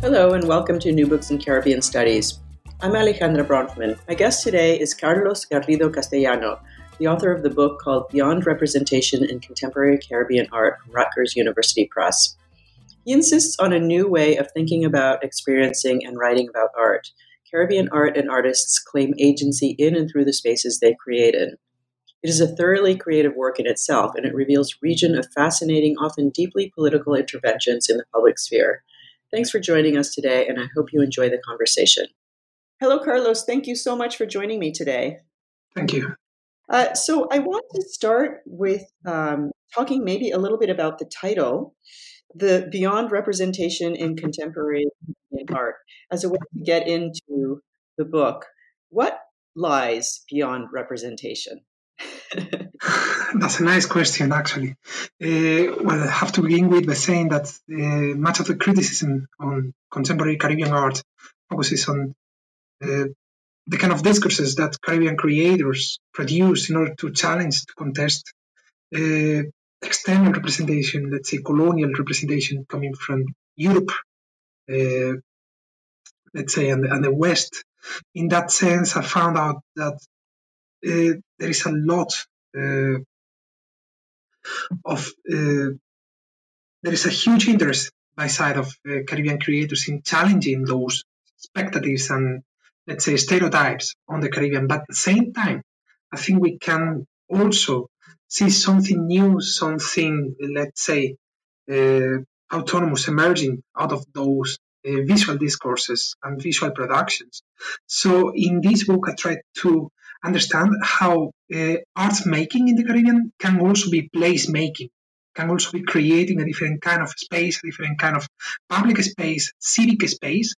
Hello, and welcome to New Books in Caribbean Studies. I'm Alejandra Bronfman. My guest today is Carlos Garrido Castellano, the author of the book called Beyond Representation in Contemporary Caribbean Art from Rutgers University Press. He insists on a new way of thinking about, experiencing, and writing about art. Caribbean art and artists claim agency in and through the spaces they create in. It is a thoroughly creative work in itself, and it reveals region of fascinating, often deeply political interventions in the public sphere. Thanks for joining us today, and I hope you enjoy the conversation. Hello, Carlos. Thank you so much for joining me today. Thank you. Uh, so, I want to start with um, talking maybe a little bit about the title, the Beyond Representation in Contemporary Art, as a way to get into the book. What lies beyond representation? That's a nice question, actually. Uh, well, I have to begin with by saying that uh, much of the criticism on contemporary Caribbean art focuses on uh, the kind of discourses that Caribbean creators produce in order to challenge, to contest uh, external representation, let's say colonial representation coming from Europe, uh, let's say, and, and the West. In that sense, I found out that there is a lot uh, of uh, there is a huge interest by side of Caribbean creators in challenging those expectations and let's say stereotypes on the Caribbean. But at the same time, I think we can also see something new, something let's say uh, autonomous emerging out of those uh, visual discourses and visual productions. So in this book, I tried to understand how uh, art making in the Caribbean can also be place making, can also be creating a different kind of space, a different kind of public space, civic space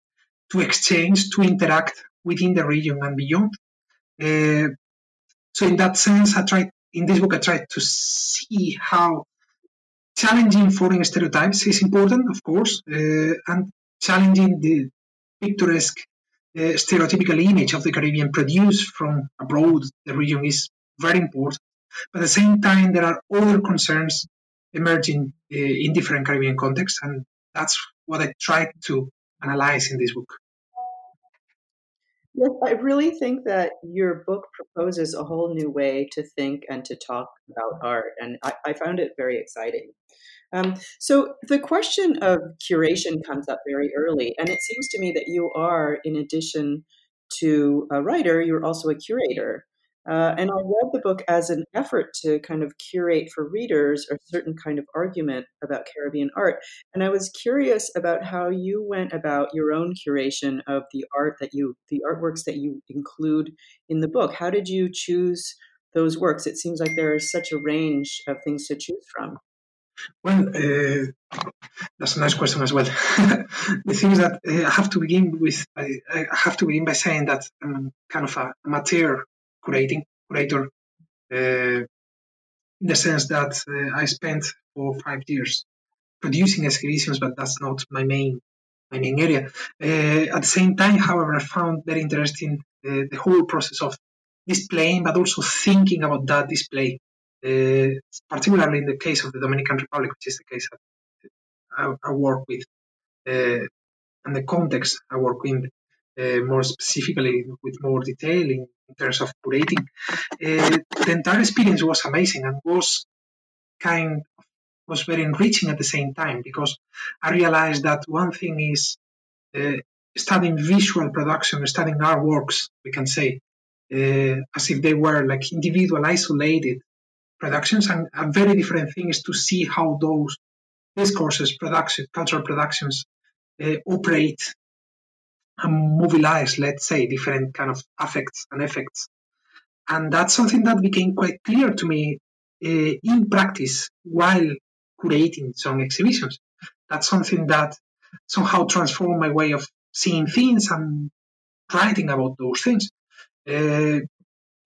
to exchange, to interact within the region and beyond. Uh, so in that sense, I tried in this book, I tried to see how challenging foreign stereotypes is important, of course, uh, and challenging the picturesque uh, stereotypical image of the Caribbean produced from abroad, the region is very important. But at the same time, there are other concerns emerging uh, in different Caribbean contexts, and that's what I tried to analyze in this book. Yes, I really think that your book proposes a whole new way to think and to talk about art, and I, I found it very exciting. Um, so the question of curation comes up very early, and it seems to me that you are, in addition to a writer, you're also a curator. Uh, and I read the book as an effort to kind of curate for readers a certain kind of argument about Caribbean art. And I was curious about how you went about your own curation of the art that you, the artworks that you include in the book. How did you choose those works? It seems like there is such a range of things to choose from. Well, uh, that's a nice question as well. the thing is that uh, I have to begin with, I, I, have to begin by saying that I'm kind of a amateur curating, curator, uh, in the sense that uh, I spent four five years producing exhibitions, but that's not my main my main area. Uh, at the same time, however, I found very interesting the whole process of displaying, but also thinking about that display particularly in the case of the Dominican Republic, which is the case I, I work with, uh, and the context I work in uh, more specifically with more detail in, in terms of curating. the entire experience was amazing and was kind of, was very enriching at the same time because I realized that one thing is uh, studying visual production, studying artworks, we can say, uh, as if they were like individual, isolated productions, and a very different thing is to see how those discourses, productions, cultural productions uh, operate mobilize, let's say, different kind of affects and effects. And that's something that became quite clear to me uh, in practice while creating some exhibitions. That's something that somehow transformed my way of seeing things and writing about those things. Uh,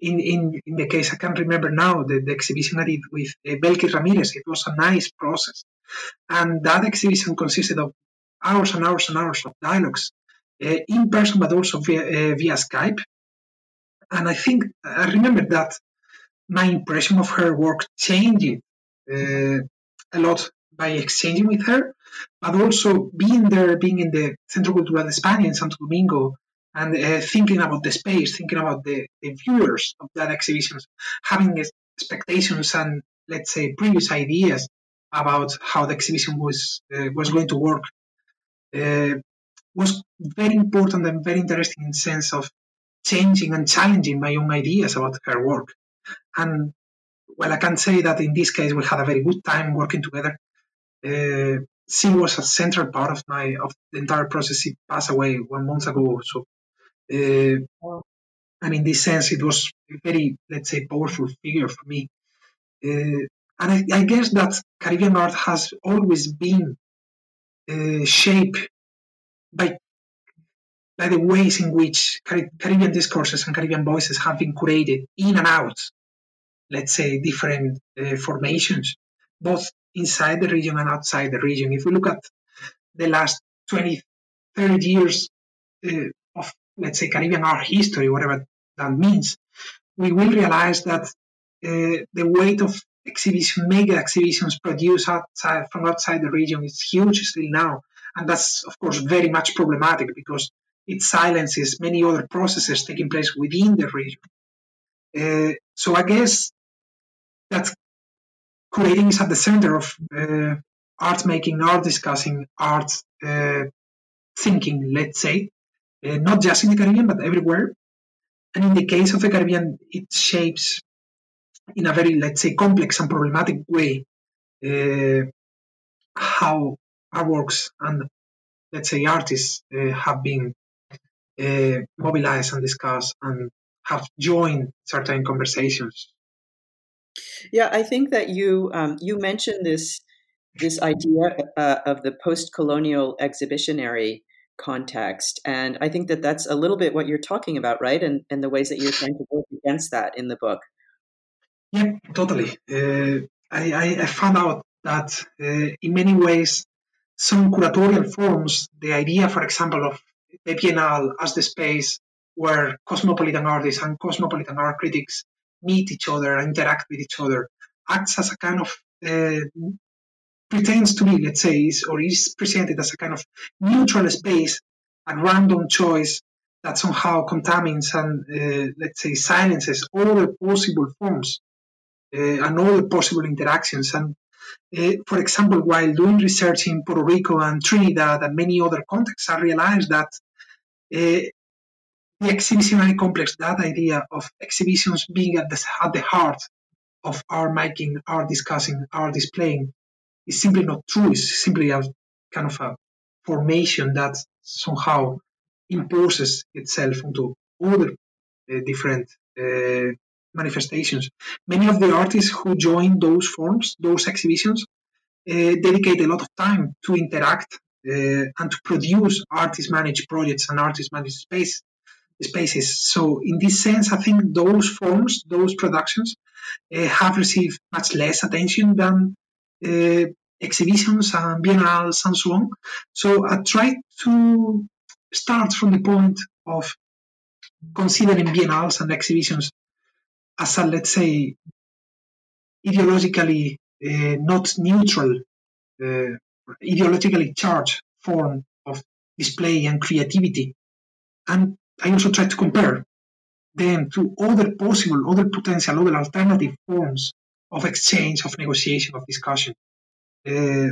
in, in, in the case I can remember now, the, the exhibition I did with uh, Belkis Ramirez, it was a nice process. And that exhibition consisted of hours and hours and hours of dialogues in person, but also via, uh, via Skype. And I think I remember that my impression of her work changed uh, a lot by exchanging with her, but also being there, being in the Centro Cultural de España in Santo Domingo, and uh, thinking about the space, thinking about the, the viewers of that exhibition, having expectations and let's say previous ideas about how the exhibition was uh, was going to work was very important and very interesting in the sense of changing and challenging my own ideas about her work. And well, I can say that in this case we had a very good time working together. Uh, she was a central part of my of the entire process. She passed away one month ago, so uh, and in this sense, it was a very, let's say, powerful figure for me. Uh, and I, I, guess that Caribbean art has always been uh, shaped by by the ways in which Caribbean discourses and Caribbean voices have been curated in and out, let's say, different uh, formations, both inside the region and outside the region. If we look at the last 20, 30 years uh, of let's say, Caribbean art history, whatever that means, we will realize that uh, the weight of exhibition, mega exhibitions produced outside from outside the region is huge still now, and that's of course very much problematic because it silences many other processes taking place within the region. Uh, so I guess that curating is at the center of uh, art making, art discussing, art uh, thinking, let's say, uh, not just in the Caribbean, but everywhere. And in the case of the Caribbean, it shapes in a very, let's say, complex and problematic way uh, how our works and, let's say, artists uh, have been uh, mobilized and discussed and have joined certain conversations. Yeah, I think that you um, you mentioned this this idea uh, of the post-colonial exhibitionary context. And I think that that's a little bit what you're talking about, right? And, and the ways that you're trying to work against that in the book. Yeah, totally. Uh, I, I, found out that uh, in many ways, some curatorial forms, the idea, for example, of the Biennale as the space where cosmopolitan artists and cosmopolitan art critics meet each other, and interact with each other, acts as a kind of uh, pretends to be, let's say, is, or is presented as a kind of neutral space, a random choice that somehow contamines and, uh, let's say, silences all the possible forms uh, and all the possible interactions. And, for example, while doing research in Puerto Rico and Trinidad and many other contexts, I realized that uh, the exhibitionary complex, that idea of exhibitions being at the, at the heart of our making, our discussing, our displaying, is simply not true. It's simply a kind of a formation that somehow imposes itself onto other uh, different uh, manifestations. Many of the artists who join those forms, those exhibitions, uh, dedicate a lot of time to interact uh, and to produce artist managed projects and artist managed space spaces. So, in this sense, I think those forms, those productions, uh, have received much less attention than exhibitions and biennales and so on. So I try to start from the point of considering biennales and exhibitions as a, let's say, ideologically uh, not neutral, uh, ideologically charged form of display and creativity. And I also tried to compare them to other possible, other potential, other alternative forms of exchange, of negotiation, of discussion. Uh,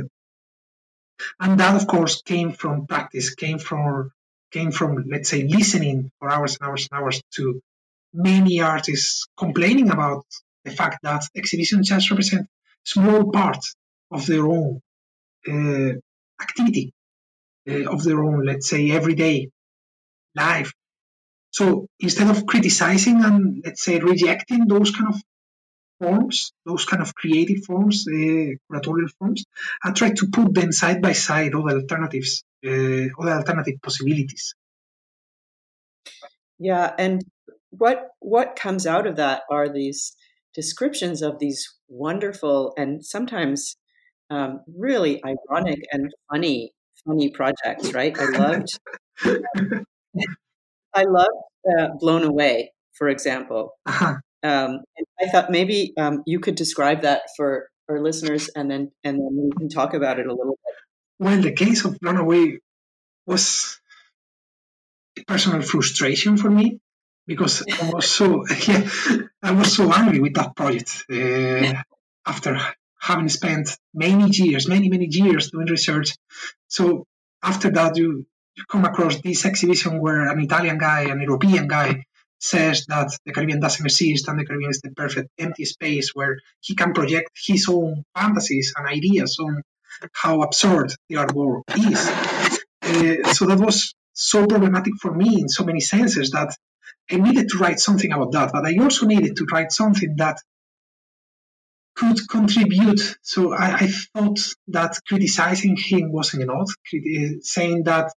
and that, of course, came from practice, came from came from let's say listening for hours and hours and hours to many artists complaining about the fact that exhibitions just represent small part of their own uh, activity, uh, of their own, let's say, everyday life. So instead of criticizing and let's say rejecting those kind of forms, those kind of creative forms, uh, curatorial forms, I try to put them side by side, the alternatives, uh, the alternative possibilities. Yeah, and what what comes out of that are these descriptions of these wonderful and sometimes um, really ironic and funny funny projects. Right? I loved I loved uh, Blown Away, for example. Uh-huh. Um, I thought maybe um, you could describe that for our listeners, and then and then we can talk about it a little bit. Well, the case of Blown Away was a personal frustration for me because I was so yeah, I was so angry with that project uh, after having spent many years, many many years doing research. So after that, you you come across this exhibition where an Italian guy, an European guy, says that the Caribbean doesn't exist and the Caribbean is the perfect empty space where he can project his own fantasies and ideas on how absurd the art world is. Uh, so that was so problematic for me in so many senses that I needed to write something about that, but I also needed to write something that could contribute. So I, I thought that criticizing him wasn't enough, saying that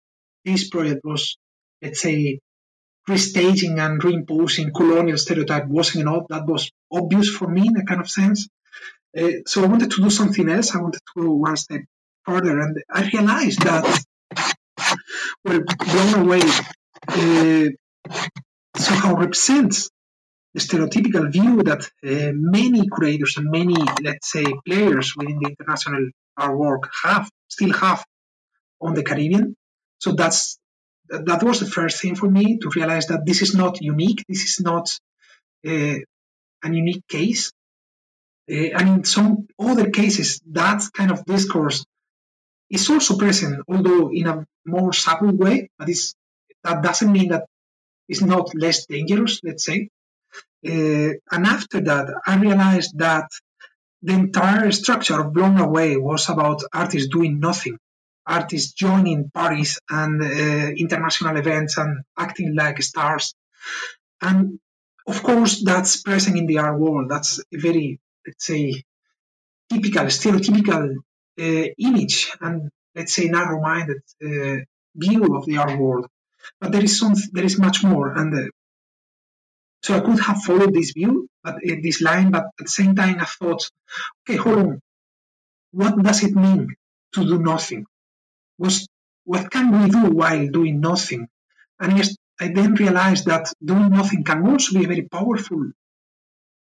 this project was, let's say, restaging and reimposing colonial stereotype wasn't enough. That was obvious for me in a kind of sense. Uh, so I wanted to do something else. I wanted to go one step further, and I realized that, well, blown away uh, somehow represents the stereotypical view that uh, many curators and many, let's say, players within the international art work have, still have on the Caribbean. So that's that was the first thing for me to realize that this is not unique. This is not uh, an unique case. Uh, and in some other cases, that kind of discourse is also present, although in a more subtle way. But that doesn't mean that it's not less dangerous, let's say. Uh, and after that, I realized that the entire structure of Blown Away was about artists doing nothing artists joining parties and uh, international events and acting like stars. And of course, that's present in the art world. That's a very, let's say, typical, stereotypical uh, image and let's say narrow-minded uh, view of the art world. But there is some, there is much more, and uh, so I could have followed this view, but uh, this line. But at the same time, I thought, okay, hold on, what does it mean to do nothing? what can we do while doing nothing? And yes, I then realized that doing nothing can also be a very powerful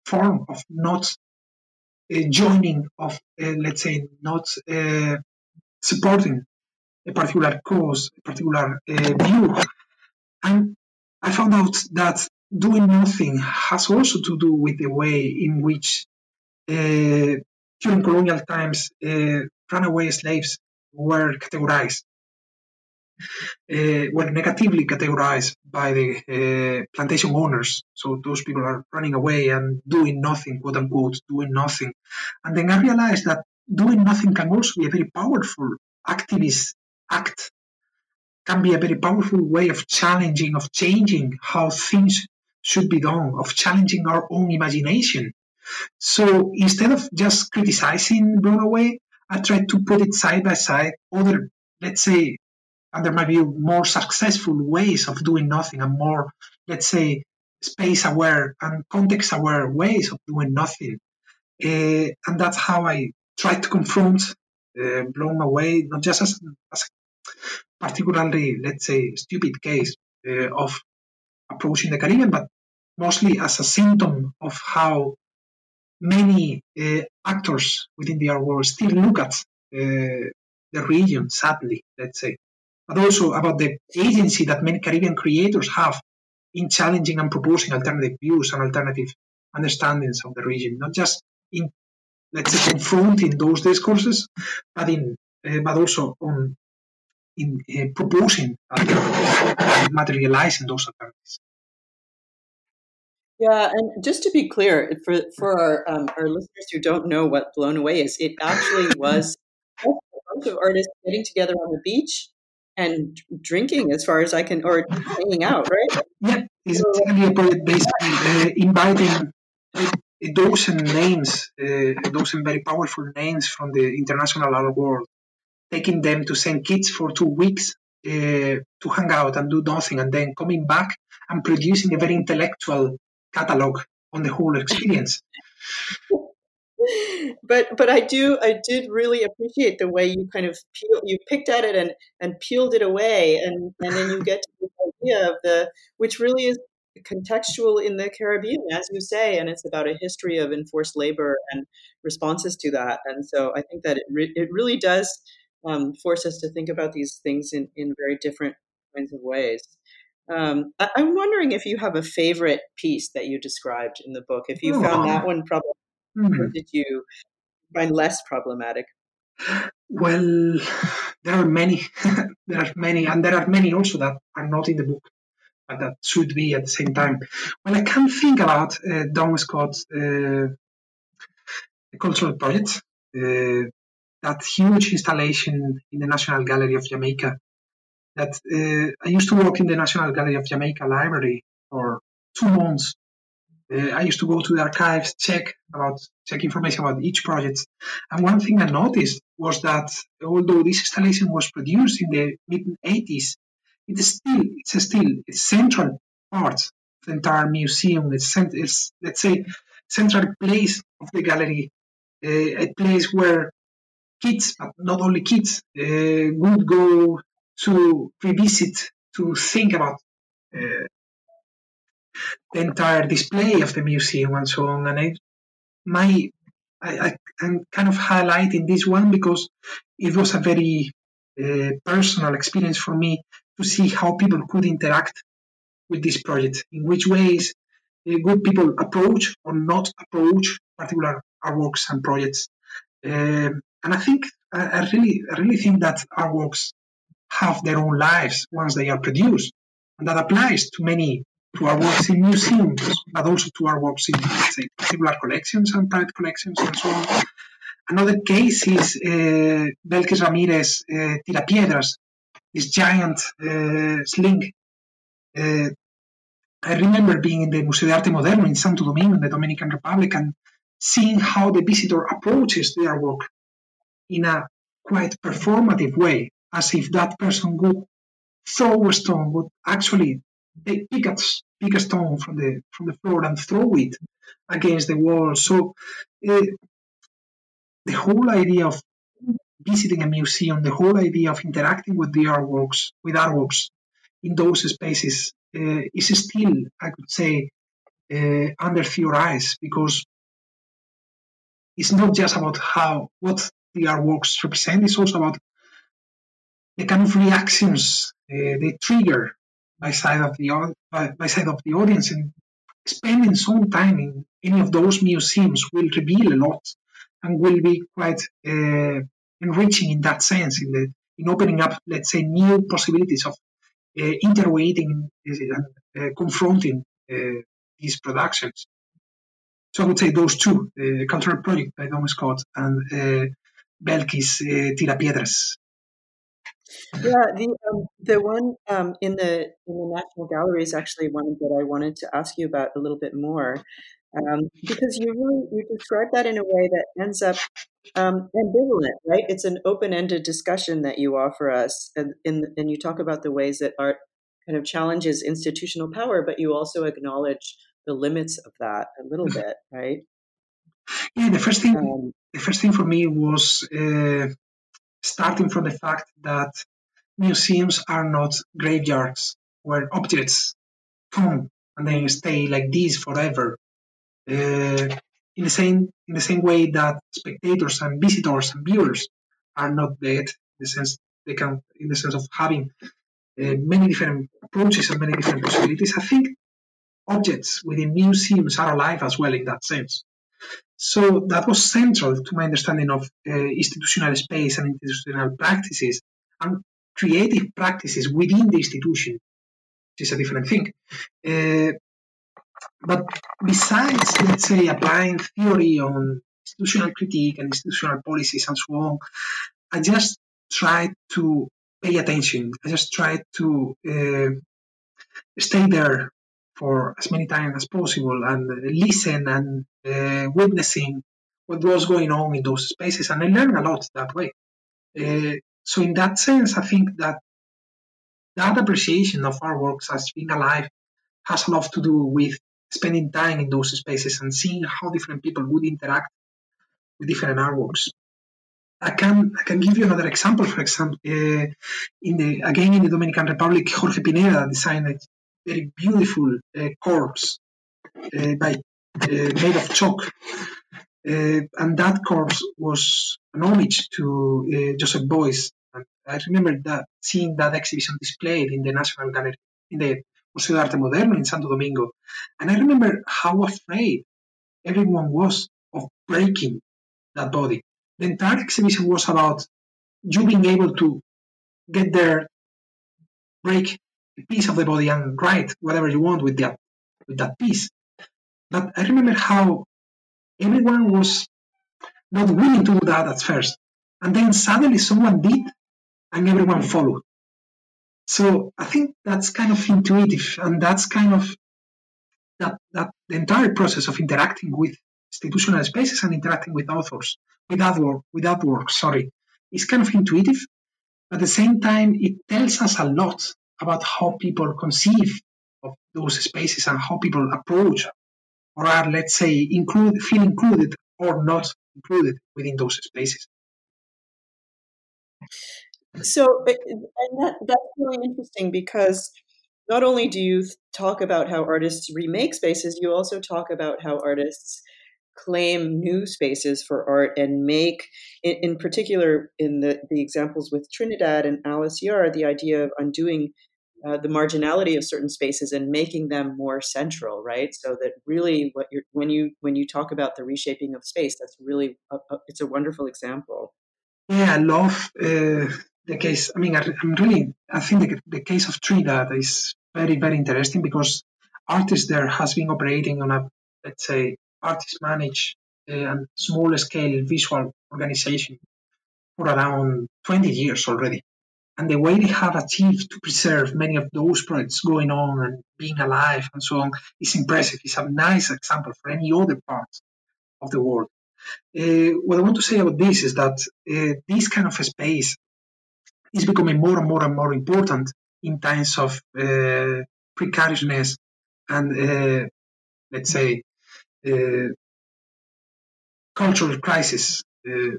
form of not uh, joining, of uh, let's say, not uh, supporting a particular cause, a particular uh, view. And I found out that doing nothing has also to do with the way in which uh, during colonial times uh, runaway slaves were categorized, uh, were negatively categorized by the uh, plantation owners. So those people are running away and doing nothing, quote unquote, doing nothing. And then I realized that doing nothing can also be a very powerful activist act, can be a very powerful way of challenging, of changing how things should be done, of challenging our own imagination. So instead of just criticizing Blown Away, I try to put it side by side other, let's say, under my view, more successful ways of doing nothing and more, let's say, space aware and context aware ways of doing nothing. Uh, and that's how I try to confront uh, Blown Away, not just as, as a particularly, let's say, stupid case uh, of approaching the Caribbean, but mostly as a symptom of how many uh, actors within the art world still look at uh, the region, sadly, let's say, but also about the agency that many Caribbean creators have in challenging and proposing alternative views and alternative understandings of the region, not just in, let's say, confronting those discourses, but in, uh, but also on in uh, proposing alternatives, materializing those alternatives. Yeah, and just to be clear, for for our um, our listeners who don't know what Blown Away is, it actually was a bunch of artists getting together on the beach and drinking, as far as I can, or hanging out, right? Yeah, it's so, a project basically uh, inviting a dozen names, uh, a dozen very powerful names from the international art world, taking them to St. Kitts for two weeks uh, to hang out and do nothing, and then coming back and producing a very intellectual catalog on the whole experience. but but I do I did really appreciate the way you kind of peel, you picked at it and and peeled it away and and then you get to the idea of the which really is contextual in the Caribbean as you say and it's about a history of enforced labor and responses to that and so I think that it re- it really does um, force us to think about these things in in very different kinds of ways. Um, I, am wondering if you have a favorite piece that you described in the book. If you oh. found that one probably mm. did you find less problematic? Well, there are many. there are many, and there are many also that are not in the book, but that should be at the same time. Well, I can think about uh, Dawn Scott's uh, cultural project, uh, that huge installation in the National Gallery of Jamaica. That uh, I used to work in the National Gallery of Jamaica library for two months uh, I used to go to the archives, check about check information about each project. And one thing I noticed was that although this installation was produced in the mid 80s, it is still it's still a central part of the entire museum. It's, it's let's say central place of the gallery, uh, a place where kids, but not only kids, uh, would go to revisit, to think about uh, the entire display of the museum and so on. And I, my, I, am kind of highlighting this one because it was a very uh, personal experience for me to see how people could interact with this project, in which ways uh, good people approach or not approach particular artworks and projects. Um, and I think I, really, I really think that artworks have their own lives once they are produced, and that applies to many to our works in museums, but also to our works in say, particular collections and private collections and so on. Another case is uh, Belkis Ramirez uh, Tirapiedras, this giant uh, sling. Uh, I remember being in the Museo de Arte Moderno in Santo Domingo in the Dominican Republic and seeing how the visitor approaches their work in a quite performative way, as if that person would throw a stone, would actually pick a, pick a stone from the from the floor and throw it against the wall. So uh, the whole idea of visiting a museum, the whole idea of interacting with the artworks, with artworks in those spaces uh, is still, I could say, uh, under theorized because it's not just about how what the artworks represent; it's also about the kind of reactions uh, they trigger by side of the by, by side of the audience and spending some time in any of those museums will reveal a lot and will be quite uh, enriching in that sense in the in opening up let's say new possibilities of uh, and confronting these productions. So I would say those two, uh, Cultural Project by Dawn Scott and uh, Belkis uh, Tirapiedras yeah, the um, the one um, in the in the National Gallery is actually one that I wanted to ask you about a little bit more, um, because you really you describe that in a way that ends up um, ambivalent, right? It's an open ended discussion that you offer us, and in, and you talk about the ways that art kind of challenges institutional power, but you also acknowledge the limits of that a little mm-hmm. bit, right? Yeah, the first thing um, the first thing for me was. Uh, starting from the fact that museums are not graveyards where objects come and then stay like this forever. Uh, in the same in the same way that spectators and visitors and viewers are not dead in the sense they can in the sense of having uh, many different approaches and many different possibilities. I think objects within museums are alive as well in that sense. So that was central to my understanding of uh, institutional space and institutional practices and creative practices within the institution, which is a different thing. Uh, but besides, let's say, applying theory on institutional critique and institutional policies and so on, I just tried to pay attention. I just tried to uh, stay there for as many times as possible and listen and uh, witnessing what was going on in those spaces. And I learned a lot that way. Uh, so in that sense, I think that that appreciation of artworks as being alive has a lot to do with spending time in those spaces and seeing how different people would interact with different artworks. I can I can give you another example. For example, uh, in the again in the Dominican Republic, Jorge Pineda designed very beautiful uh, corpse uh, by uh, made of chalk, and that corpse was an homage to Joseph Beuys. And I remember that seeing that exhibition displayed in the National Gallery in the Museo de Arte Moderno in Santo Domingo, and I remember how afraid everyone was of breaking that body. The entire exhibition was about you being able to get there, break piece of the body and write whatever you want with that with that piece. But I remember how everyone was not willing to do that at first. And then suddenly someone did and everyone followed. So I think that's kind of intuitive and that's kind of that that the entire process of interacting with institutional spaces and interacting with authors, with artwork, with artwork, sorry, is kind of intuitive. At the same time, it tells us a lot about how people conceive of those spaces and how people approach or are, let's say, include, feel included or not included within those spaces. So, eh, and that, that's really interesting because not only do you talk about how artists remake spaces, you also talk about how artists claim new spaces for art and make, in, in particular, in the, the examples with Trinidad and Alice Yard, the idea of undoing uh, the marginality of certain spaces and making them more central, right? So that really, what you're when you when you talk about the reshaping of space, that's really a, a, it's a wonderful example. Yeah, I love uh, the case. I mean, I, am really I think the, the case of Trinidad is very very interesting because artists there has been operating on a let's say artists manage a small scale visual organization for around 20 years already. And the way they have achieved to preserve many of those projects going on and being alive and so on is impressive. It's a nice example for any other part of the world. Uh, what I want to say about this is that uh, this kind of space is becoming more and more and more important in times of uh, precariousness and, uh, let's say, uh, cultural crisis. Uh,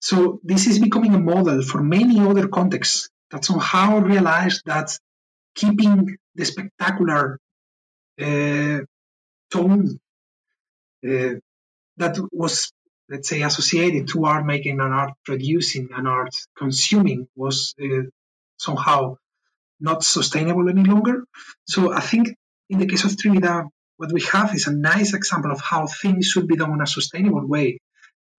so this is becoming a model for many other contexts that somehow realize that keeping the spectacular uh, tone uh, that was, let's say, associated to art making and art producing and art consuming was uh, somehow not sustainable any longer. So I think in the case of Trinidad, what we have is a nice example of how things should be done in a sustainable way,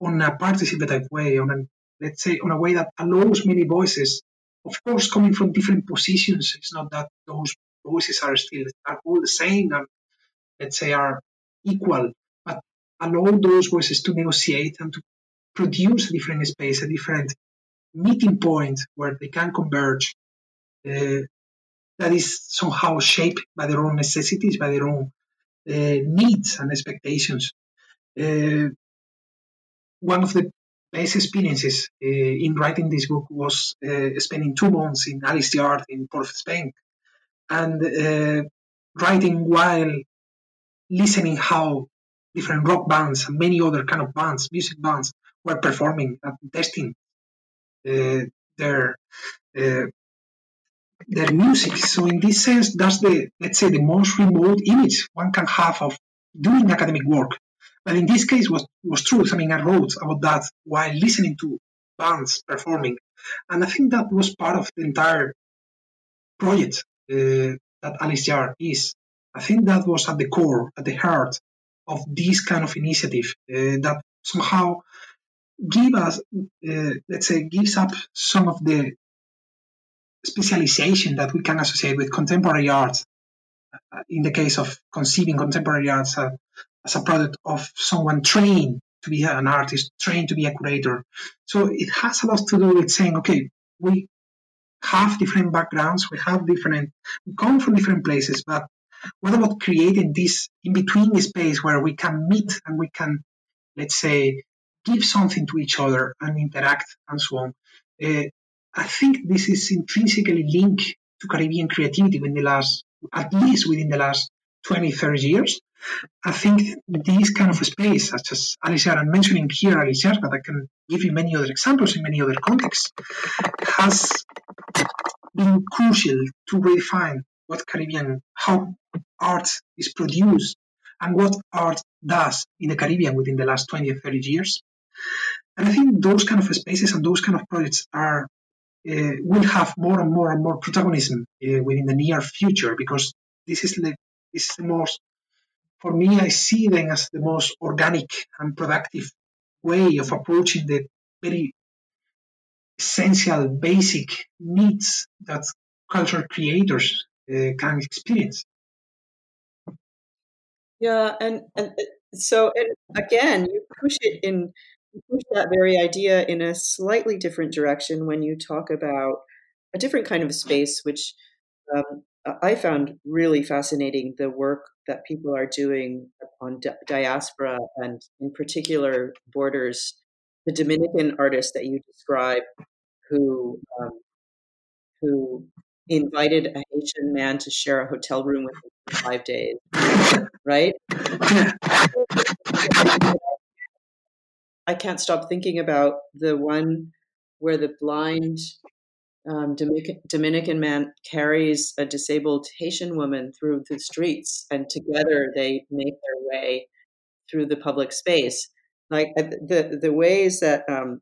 on a participative way, on a let's say on a way that allows many voices, of course, coming from different positions. It's not that those voices are still are all the same and let's say are equal, but allow those voices to negotiate and to produce a different space, a different meeting point where they can converge. Uh, that is somehow shaped by their own necessities, by their own needs and expectations. Uh, one of the best experiences uh, in writing this book was spending two months in Alice Yard in Port of Spain and writing while listening how different rock bands and many other kind of bands, music bands, were performing and testing uh, their uh, their music. So in this sense, that's the let's say the most remote image one can have of doing academic work. But in this case, was was true. I mean, I wrote about that while listening to bands performing, and I think that was part of the entire project uh, that Alice Yard is. I think that was at the core, at the heart of this kind of initiative uh, that somehow give us, uh, let's say, gives up some of the specialization that we can associate with contemporary art. Uh, in the case of conceiving contemporary art as a, as a product of someone trained to be an artist, trained to be a curator. So it has a lot to do with saying, okay, we have different backgrounds, we have different, we come from different places, but What about creating this in between space where we can meet and we can, let's say, give something to each other and interact and so on? Uh, I think this is intrinsically linked to Caribbean creativity within the last, at least within the last 20, 30 years. I think this kind of space, such as Alice Yard, I'm mentioning here Alice Yard, but I can give you many other examples in many other contexts, has been crucial to redefine what Caribbean, how art is produced and what art does in the Caribbean within the last 20 or 30 years. And I think those kind of spaces and those kind of projects are uh, will have more and more and more protagonism uh, within the near future because this is the this is the most for me I see them as the most organic and productive way of approaching the very essential basic needs that cultural creators uh, can experience. Yeah, and and uh, so and again, you push it in push that very idea in a slightly different direction when you talk about a different kind of space, which um, I found really fascinating. The work that people are doing on di- diaspora and, in particular, borders. The Dominican artist that you describe, who um, who invited a Haitian man to share a hotel room with him for five days, right? I can't stop thinking about the one where the blind um, Dominican, man carries a disabled Haitian woman through the streets, and together they make their way through the public space. Like uh, the the ways that um,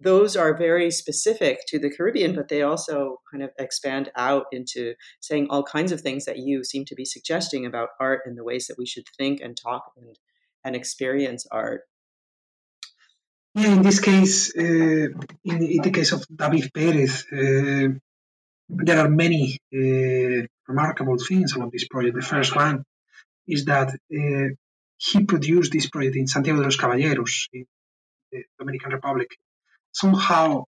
those are very specific to the Caribbean, but they also kind of expand out into saying all kinds of things that you seem to be suggesting about art and the ways that we should think and talk and and experience art. Yeah, in this case, uh, in, in, the case of David Perez, uh, there are many uh, remarkable things about this project. The first one is that uh, he produced this project in Santiago de los Caballeros, in the Dominican Republic, somehow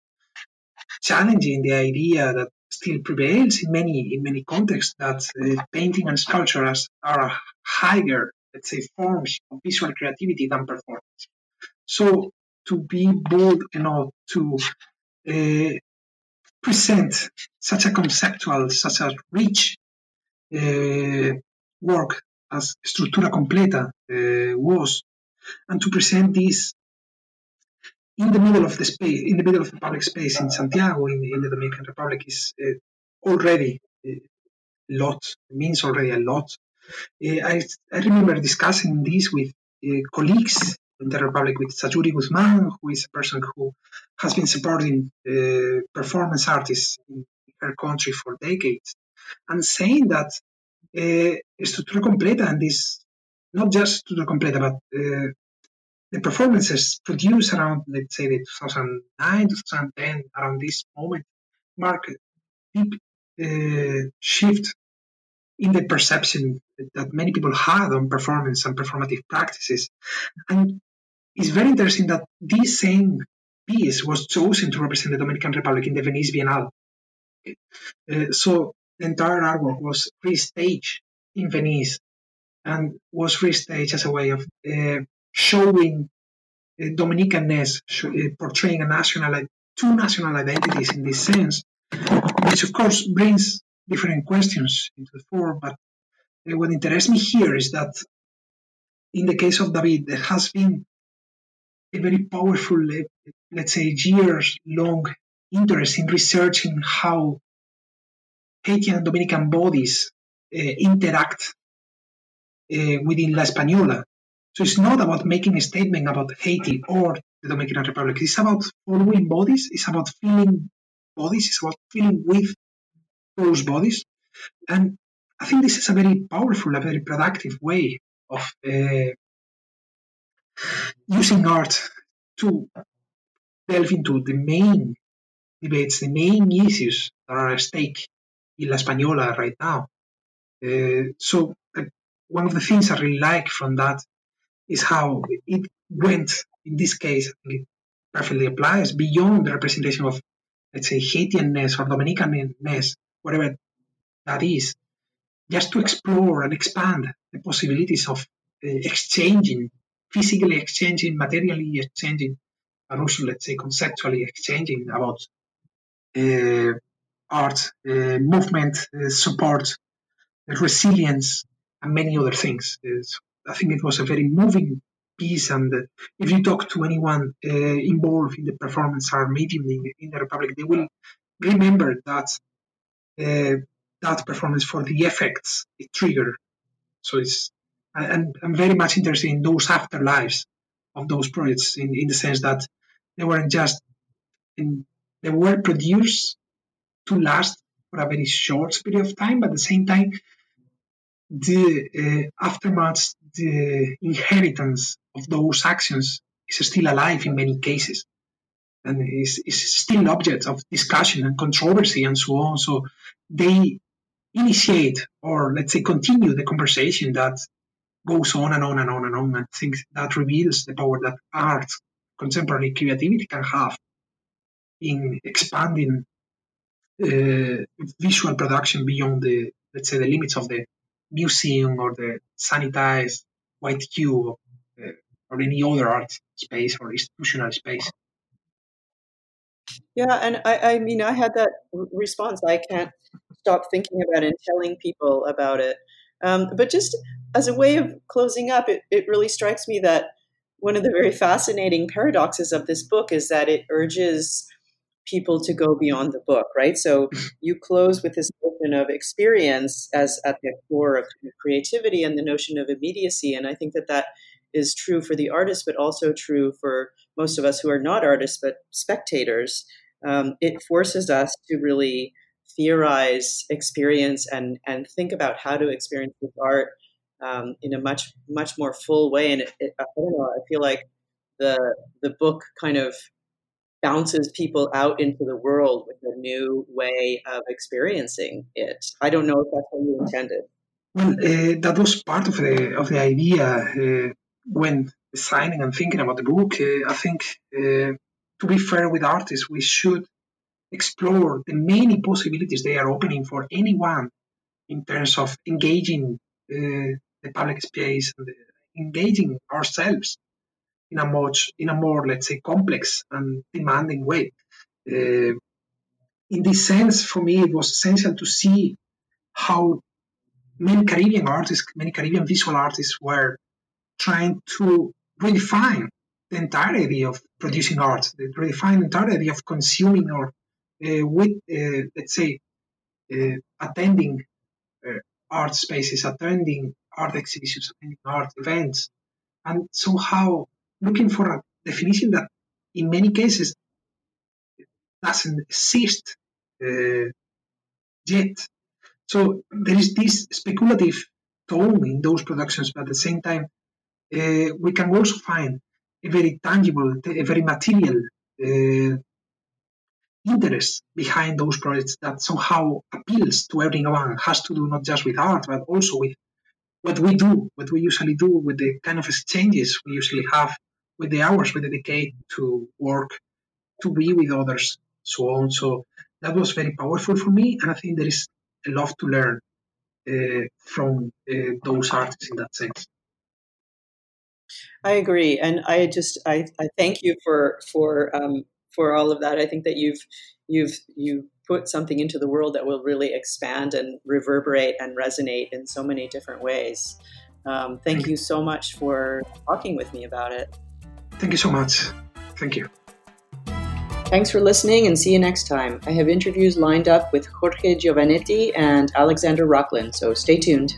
challenging the idea that still prevails in many in many contexts that uh, painting and sculpture are higher, let's say, forms of visual creativity than performance. So to be bold enough to uh, present such a conceptual, such a rich uh, work as Estructura Completa uh, was, and to present this in the middle of the space, in the middle of the public space in Santiago, in, in the Dominican Republic, is already a lot, means already a lot. I, I remember discussing this with colleagues in the Republic with Sayuri Guzman, who is a person who has been supporting uh, performance artists in her country for decades, and saying that uh, Estructura Completa and this, not just Estructura Completa, but uh, the performances produced around, let's say, the 2009, 2010, around this moment, mark a deep uh, shift in the perception that many people had on performance and performative practices. And it's very interesting that this same piece was chosen to represent the Dominican Republic in the Venice Biennale. Uh, so the entire artwork was restaged in Venice and was restaged as a way of uh, showing uh, Dominicanness, uh, portraying a national, two national identities in this sense, which of course brings different questions into the fore. But uh, what interests me here is that in the case of David, there has been very powerful, let's say, years long interest in researching how Haitian and Dominican bodies uh, interact uh, within La Española. So it's not about making a statement about Haiti or the Dominican Republic. It's about following bodies. It's about feeling bodies. It's about feeling with those bodies. And I think this is a very powerful, a very productive way of uh, using art to delve into the main debates, the main issues that are at stake in La Española right now. Uh, so uh, one of the things I really like from that is how it went, in this case, it perfectly applies beyond the representation of, let's say, Haitianness or Dominicanness, whatever that is. just to explore and expand the possibilities of uh, exchanging, physically exchanging, materially exchanging, and also, let's say, conceptually exchanging about uh, art, uh, movement, uh, support, resilience, and many other things. I think it was a very moving piece, and uh, if you talk to anyone uh, involved in the performance art medium in, in, the Republic, they will remember that that performance for the effects it triggered. So it's and I'm very much interested in those afterlives of those projects in, in the sense that they weren't just in, they were produced to last for a very short period of time, but at the same time, the uh, aftermath, the inheritance of those actions is still alive in many cases and is, is still object of discussion and controversy and so on. So they initiate or let's say continue the conversation that goes on and on and on and on and things that reveals the power that art, contemporary creativity can have in expanding uh, visual production beyond the let's say the limits of the museum or the sanitized white cube uh, or any other art space or institutional space. Yeah, and I, I mean, I had that response. I can't stop thinking about it and telling people about it. Um, but just as a way of closing up, it, it really strikes me that one of the very fascinating paradoxes of this book is that it urges people to go beyond the book, right? So you close with this notion of experience as at the core of creativity and the notion of immediacy. And I think that that is true for the artist, but also true for most of us who are not artists but spectators. Um, it forces us to really theorize experience and and think about how to experience this art um, in a much much more full way. And it, it, I don't know. I feel like the the book kind of bounces people out into the world with a new way of experiencing it. I don't know if that's what you intended. Well, uh, that was part of the of the idea uh, when designing and thinking about the book. Uh, I think to be fair with artists, we should explore the many possibilities they are opening for anyone in terms of engaging uh, the public space and engaging ourselves in a much in a more let's say complex and demanding way. Uh, in this sense, for me, it was essential to see how many Caribbean artists, many Caribbean visual artists, were trying to redefine the entire idea of producing art, redefine the entire idea of consuming or uh, with, uh, let's say, uh, attending art spaces, attending art exhibitions, attending art events, and somehow looking for a definition that in many cases doesn't exist uh, yet. So there is this speculative tone in those productions, but at the same time, uh, we can also find a very tangible, a very material uh, interest behind those projects that somehow appeals to everyone has to do not just with art but also with what we do what we usually do with the kind of exchanges we usually have with the hours we dedicate to work to be with others so on. So that was very powerful for me and i think there is a lot to learn uh, from uh, those artists in that sense. I agree, and I just I, I thank you for for um, for all of that. I think that you've you've you put something into the world that will really expand and reverberate and resonate in so many different ways. Um, thank you so much for talking with me about it. Thank you so much. Thank you. Thanks for listening and see you next time. I have interviews lined up with Jorge Giovannetti and Alexander Rocklin, so stay tuned.